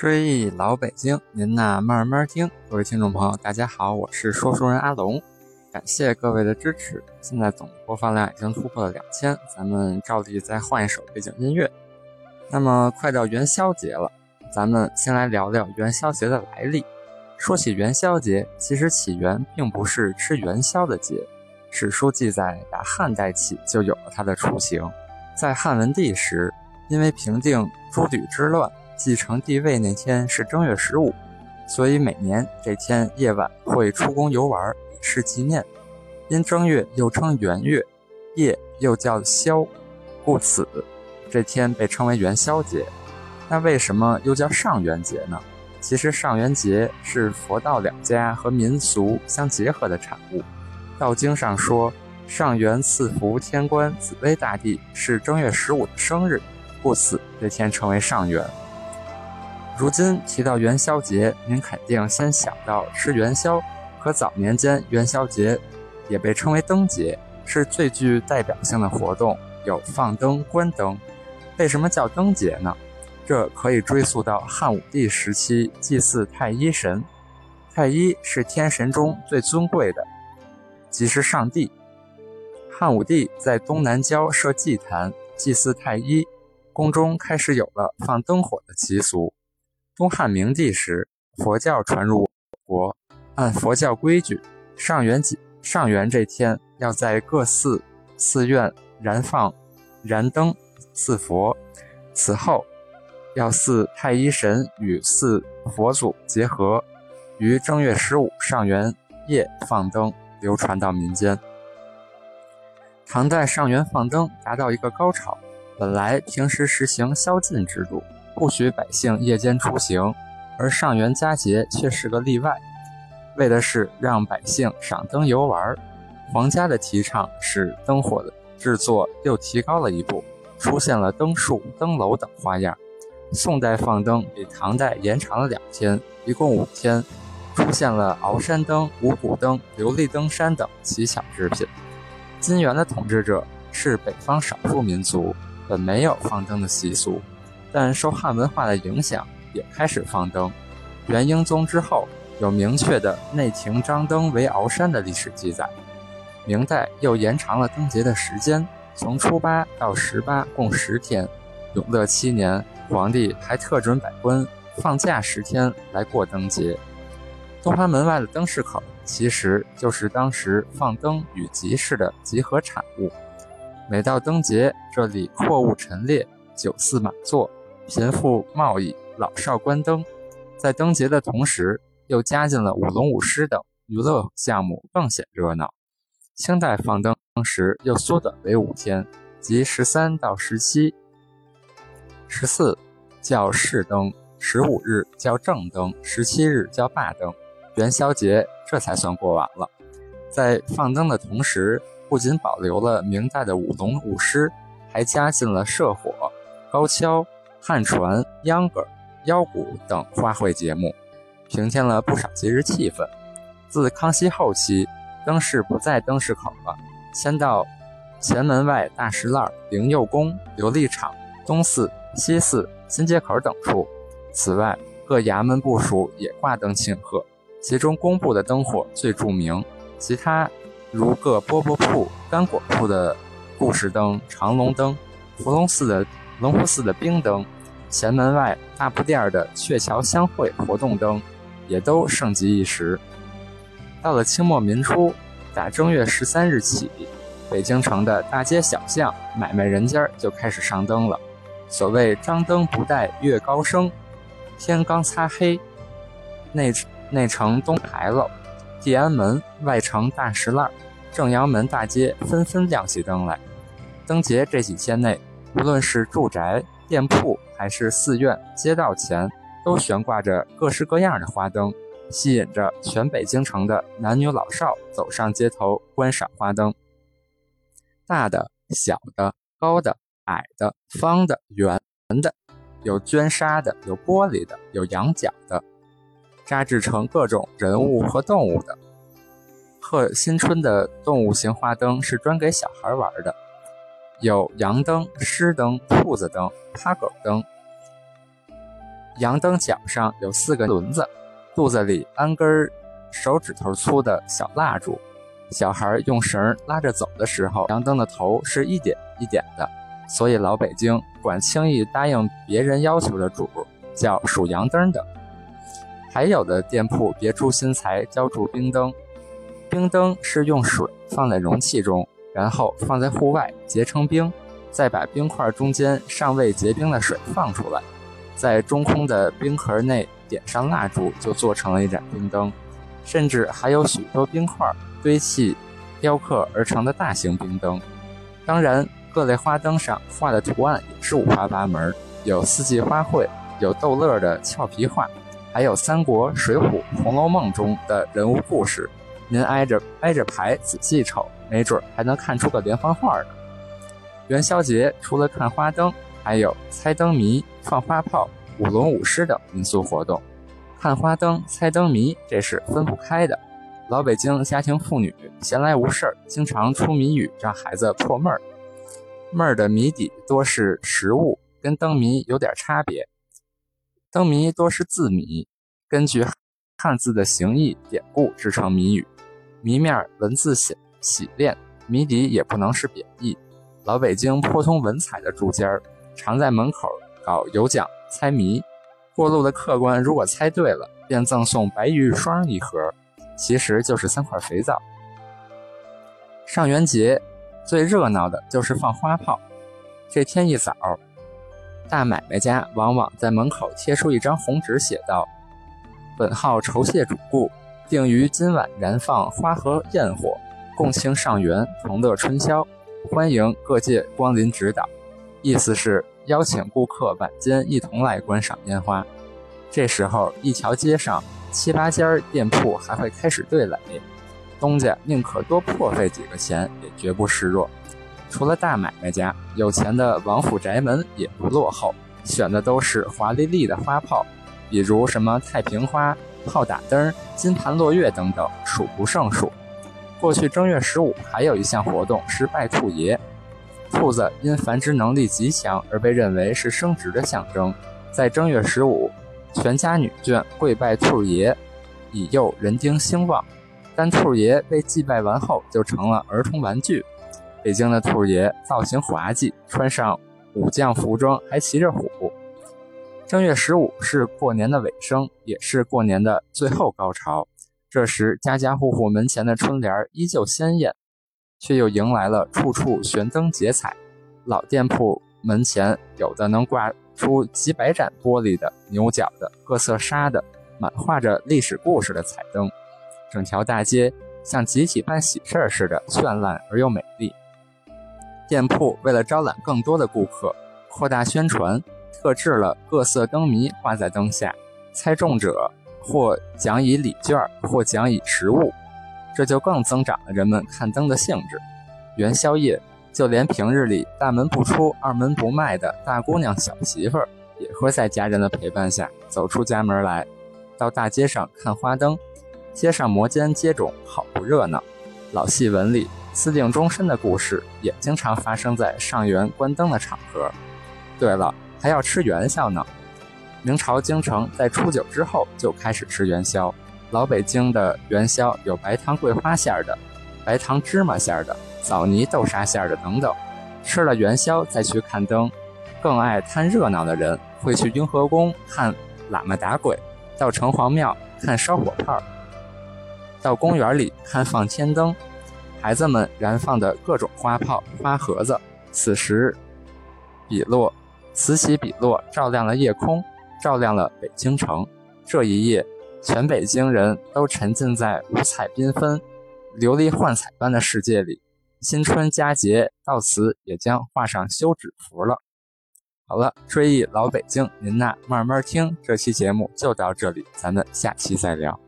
追忆老北京，您呐慢慢听。各位听众朋友，大家好，我是说书人阿龙，感谢各位的支持。现在总播放量已经突破了两千，咱们照例再换一首背景音乐。那么快到元宵节了，咱们先来聊聊元宵节的来历。说起元宵节，其实起源并不是吃元宵的节，史书记载，打汉代起就有了它的雏形。在汉文帝时，因为平定诸吕之乱。继承帝位那天是正月十五，所以每年这天夜晚会出宫游玩，以示纪念。因正月又称元月，夜又叫宵，故此这天被称为元宵节。那为什么又叫上元节呢？其实上元节是佛道两家和民俗相结合的产物。道经上说，上元赐福天官紫薇大帝是正月十五的生日，故此这天称为上元。如今提到元宵节，您肯定先想到吃元宵。可早年间，元宵节也被称为灯节，是最具代表性的活动，有放灯、关灯。为什么叫灯节呢？这可以追溯到汉武帝时期祭祀太一神。太一是天神中最尊贵的，即是上帝。汉武帝在东南郊设祭坛祭祀太一，宫中开始有了放灯火的习俗。东汉明帝时，佛教传入我国。按佛教规矩，上元节上元这天，要在各寺寺院燃放燃灯祀佛。此后，要祀太一神与祀佛祖结合，于正月十五上元夜放灯，流传到民间。唐代上元放灯达到一个高潮，本来平时实行宵禁制度。不许百姓夜间出行，而上元佳节却是个例外，为的是让百姓赏灯游玩。皇家的提倡使灯火的制作又提高了一步，出现了灯树、灯楼等花样。宋代放灯比唐代延长了两天，一共五天，出现了鳌山灯、五谷灯、琉璃灯山等奇巧制品。金元的统治者是北方少数民族，本没有放灯的习俗。但受汉文化的影响，也开始放灯。元英宗之后，有明确的内廷张灯为鳌山的历史记载。明代又延长了灯节的时间，从初八到十八，共十天。永乐七年，皇帝还特准百官放假十天来过灯节。东华门外的灯市口，其实就是当时放灯与集市的集合产物。每到灯节，这里货物陈列，酒肆满座。贫富贸易，老少观灯，在灯节的同时，又加进了舞龙舞狮等娱乐项目，更显热闹。清代放灯时又缩短为五天，即十三到十七、十四叫试灯，十五日叫正灯，十七日叫罢灯。元宵节这才算过完了。在放灯的同时，不仅保留了明代的舞龙舞狮，还加进了射火、高跷。汉船、秧歌、腰鼓等花卉节目，平添了不少节日气氛。自康熙后期，灯市不在灯市口了，迁到前门外大石栏、灵佑宫、琉璃厂、东寺、西寺、新街口等处。此外，各衙门部署也挂灯庆贺，其中工部的灯火最著名。其他如各饽饽铺、干果铺的故事灯、长龙灯、芙蓉寺的。龙福寺的冰灯，前门外大铺店的鹊桥相会活动灯，也都盛极一时。到了清末民初，打正月十三日起，北京城的大街小巷、买卖人家就开始上灯了。所谓“张灯不带月高升，天刚擦黑”，内内城东牌楼、地安门、外城大石栏、正阳门大街纷纷亮起灯来。灯节这几天内。无论是住宅、店铺，还是寺院、街道前，都悬挂着各式各样的花灯，吸引着全北京城的男女老少走上街头观赏花灯。大的、小的、高的、矮的、方的、圆的，有绢纱的，有玻璃的，有羊角的，扎制成各种人物和动物的。贺新春的动物型花灯是专给小孩玩的。有羊灯、狮灯、兔子灯、趴狗灯。阳灯脚上有四个轮子，肚子里安根手指头粗的小蜡烛。小孩用绳拉着走的时候，阳灯的头是一点一点的，所以老北京管轻易答应别人要求的主叫数阳灯的。还有的店铺别出心裁，浇铸冰灯。冰灯是用水放在容器中，然后放在户外结成冰，再把冰块中间尚未结冰的水放出来，在中空的冰壳内点上蜡烛，就做成了一盏冰灯。甚至还有许多冰块。堆砌、雕刻而成的大型冰灯，当然，各类花灯上画的图案也是五花八门，有四季花卉，有逗乐的俏皮画，还有三国、水浒、红楼梦中的人物故事。您挨着挨着排仔细瞅，没准还能看出个连环画呢。元宵节除了看花灯，还有猜灯谜、放花炮、舞龙舞狮等民俗活动。看花灯、猜灯谜，这是分不开的。老北京家庭妇女闲来无事儿，经常出谜语让孩子破闷儿。闷儿的谜底多是食物，跟灯谜有点差别。灯谜多是字谜，根据汉字的形意典故制成谜语。谜面文字写洗练，谜底也不能是贬义。老北京颇通文采的住家儿，常在门口搞有奖猜谜。过路的客官如果猜对了，便赠送白玉霜一盒。其实就是三块肥皂。上元节最热闹的就是放花炮。这天一早，大买卖家往往在门口贴出一张红纸，写道：“本号酬谢主顾，定于今晚燃放花和焰火，共庆上元，同乐春宵，欢迎各界光临指导。”意思是邀请顾客晚间一同来观赏烟花。这时候，一条街上。七八家店铺还会开始对垒，东家宁可多破费几个钱，也绝不示弱。除了大买卖家，有钱的王府宅门也不落后，选的都是华丽丽的花炮，比如什么太平花、炮打灯、金盘落月等等，数不胜数。过去正月十五还有一项活动是拜兔爷，兔子因繁殖能力极强而被认为是升职的象征，在正月十五。全家女眷跪拜兔爷，以佑人丁兴旺。但兔爷被祭拜完后，就成了儿童玩具。北京的兔爷造型滑稽，穿上武将服装，还骑着虎。正月十五是过年的尾声，也是过年的最后高潮。这时，家家户户门前的春联依旧鲜艳，却又迎来了处处悬灯结彩。老店铺门前有的能挂。出几百盏玻璃的、牛角的、各色纱的、满画着历史故事的彩灯，整条大街像集体办喜事儿似的绚烂而又美丽。店铺为了招揽更多的顾客，扩大宣传，特制了各色灯谜挂在灯下，猜中者或奖以礼券，或奖以实物，这就更增长了人们看灯的兴致。元宵夜。就连平日里大门不出、二门不迈的大姑娘、小媳妇儿，也会在家人的陪伴下走出家门来，到大街上看花灯。街上摩肩接踵，好不热闹。老戏文里私定终身的故事，也经常发生在上元关灯的场合。对了，还要吃元宵呢。明朝京城在初九之后就开始吃元宵。老北京的元宵有白糖桂花馅的，白糖芝麻馅的。枣泥豆沙馅的等等，吃了元宵再去看灯。更爱看热闹的人会去雍和宫看喇嘛打鬼，到城隍庙看烧火炮，到公园里看放天灯。孩子们燃放的各种花炮、花盒子，此时比落，此起彼落，照亮了夜空，照亮了北京城。这一夜，全北京人都沉浸在五彩缤纷、琉璃幻彩般的世界里。新春佳节到此也将画上休止符了。好了，追忆老北京，您呐慢慢听。这期节目就到这里，咱们下期再聊。